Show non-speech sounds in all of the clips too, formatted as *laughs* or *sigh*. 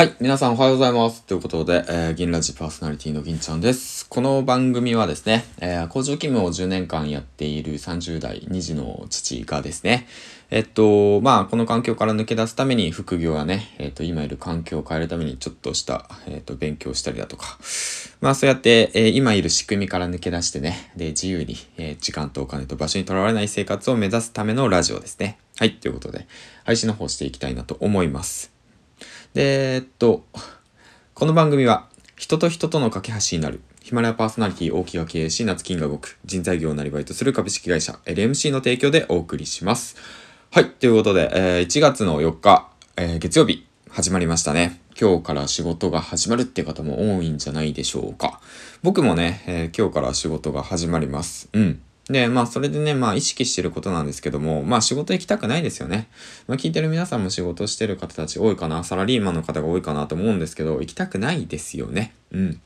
はい。皆さんおはようございます。ということで、えー、銀ラジパーソナリティの銀ちゃんです。この番組はですね、えー、工場勤務を10年間やっている30代2児の父がですね、えっと、まあ、この環境から抜け出すために副業やね、えっと、今いる環境を変えるためにちょっとした、えっと、勉強したりだとか、まあ、そうやって、えー、今いる仕組みから抜け出してね、で、自由に、えー、時間とお金と場所にとらわれない生活を目指すためのラジオですね。はい、ということで、配信の方していきたいなと思います。で、えっと、この番組は人と人との架け橋になるヒマラヤパーソナリティ大木が経営し夏金が動く人材業をなりバイトする株式会社 LMC の提供でお送りします。はい。ということで、えー、1月の4日、えー、月曜日始まりましたね。今日から仕事が始まるって方も多いんじゃないでしょうか。僕もね、えー、今日から仕事が始まります。うん。で、まあ、それでね、まあ、意識してることなんですけども、まあ、仕事行きたくないですよね。まあ、聞いてる皆さんも仕事してる方たち多いかな、サラリーマンの方が多いかなと思うんですけど、行きたくないですよね。うん。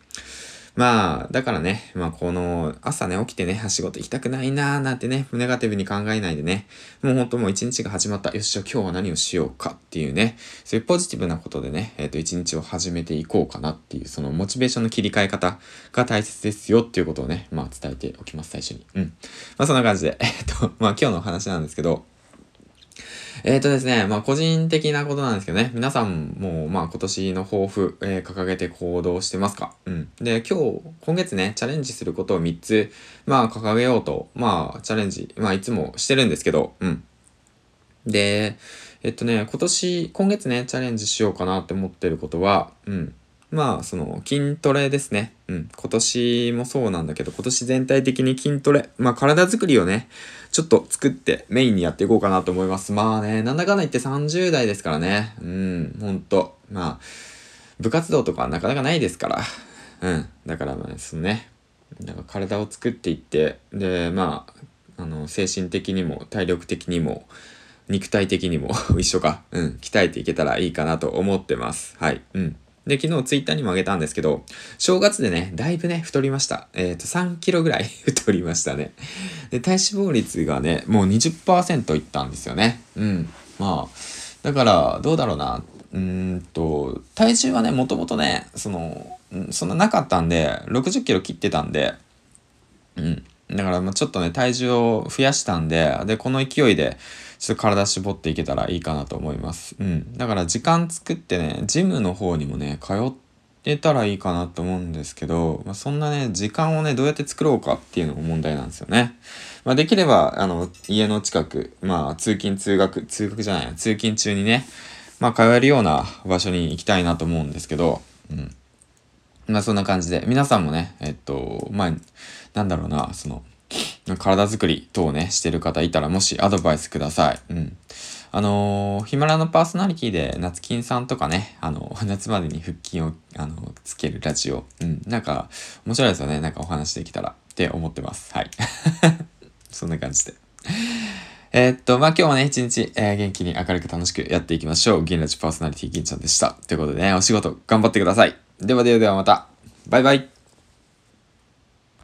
まあ、だからね、まあこの朝ね、起きてね、仕事行きたくないなーなんてね、ネガティブに考えないでね、もうほんともう一日が始まった。よし、ゃ今日は何をしようかっていうね、そういうポジティブなことでね、えっ、ー、と、一日を始めていこうかなっていう、そのモチベーションの切り替え方が大切ですよっていうことをね、まあ伝えておきます、最初に。うん。まあそんな感じで、えっ、ー、と、まあ今日のお話なんですけど、えっ、ー、とですね、まあ個人的なことなんですけどね、皆さんもまあ今年の抱負、えー、掲げて行動してますか？うん。で、今日、今月ね、チャレンジすることを3つ、まあ掲げようと、まあチャレンジ、まあいつもしてるんですけど、うん。で、えっとね、今年、今月ね、チャレンジしようかなって思ってることは、うん。まあ、その筋トレですね。うん。今年もそうなんだけど、今年全体的に筋トレ、まあ体作りをね、ちょっと作ってメインにやっていこうかなと思います。まあね、なんだかんだ言って30代ですからね。うん、ほんと。まあ、部活動とかなかなかないですから。うん。だからまあ、そのね、なんか体を作っていって、で、まあ、あの、精神的にも体力的にも、肉体的にも *laughs* 一緒か。うん。鍛えていけたらいいかなと思ってます。はい。うん。で、昨日ツイッターにもあげたんですけど、正月でね、だいぶね、太りました。えっ、ー、と、3キロぐらい *laughs* 太りましたね。で、体脂肪率がね、もう20%いったんですよね。うん。まあ、だから、どうだろうな。うんと、体重はね、もともとね、その、そんななかったんで、60キロ切ってたんで、うん。だから、まあちょっとね、体重を増やしたんで、で、この勢いで、ちょっと体絞っていけたらいいかなと思います。うん。だから時間作ってね、ジムの方にもね、通ってたらいいかなと思うんですけど、まあ、そんなね、時間をね、どうやって作ろうかっていうのも問題なんですよね。まあ、できれば、あの、家の近く、まあ、通勤通学、通学じゃない通勤中にね、まあ、通えるような場所に行きたいなと思うんですけど、うん。まあ、そんな感じで、皆さんもね、えっと、まあ、なんだろうな、その、体づくり等をね、してる方いたら、もしアドバイスください。うん。あのー、ヒマラのパーソナリティで、夏金さんとかね、あの、夏までに腹筋を、あの、つけるラジオ。うん。なんか、面白いですよね。なんかお話できたらって思ってます。はい。*laughs* そんな感じで。えー、っと、まあ、今日もね、一日、えー、元気に明るく楽しくやっていきましょう。銀ラジパーソナリティ銀ちゃんでした。ということでね、お仕事頑張ってください。ではではではまた。バイバイ。